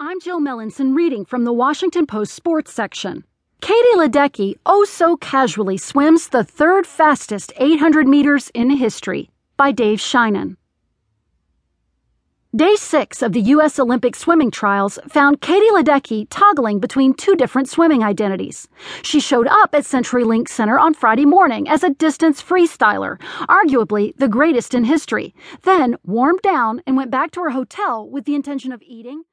I'm Jill Melancon reading from the Washington Post sports section. Katie Ledecky oh so casually swims the third fastest 800 meters in history by Dave Sheinin. Day six of the U.S. Olympic swimming trials found Katie Ledecky toggling between two different swimming identities. She showed up at CenturyLink Center on Friday morning as a distance freestyler, arguably the greatest in history, then warmed down and went back to her hotel with the intention of eating.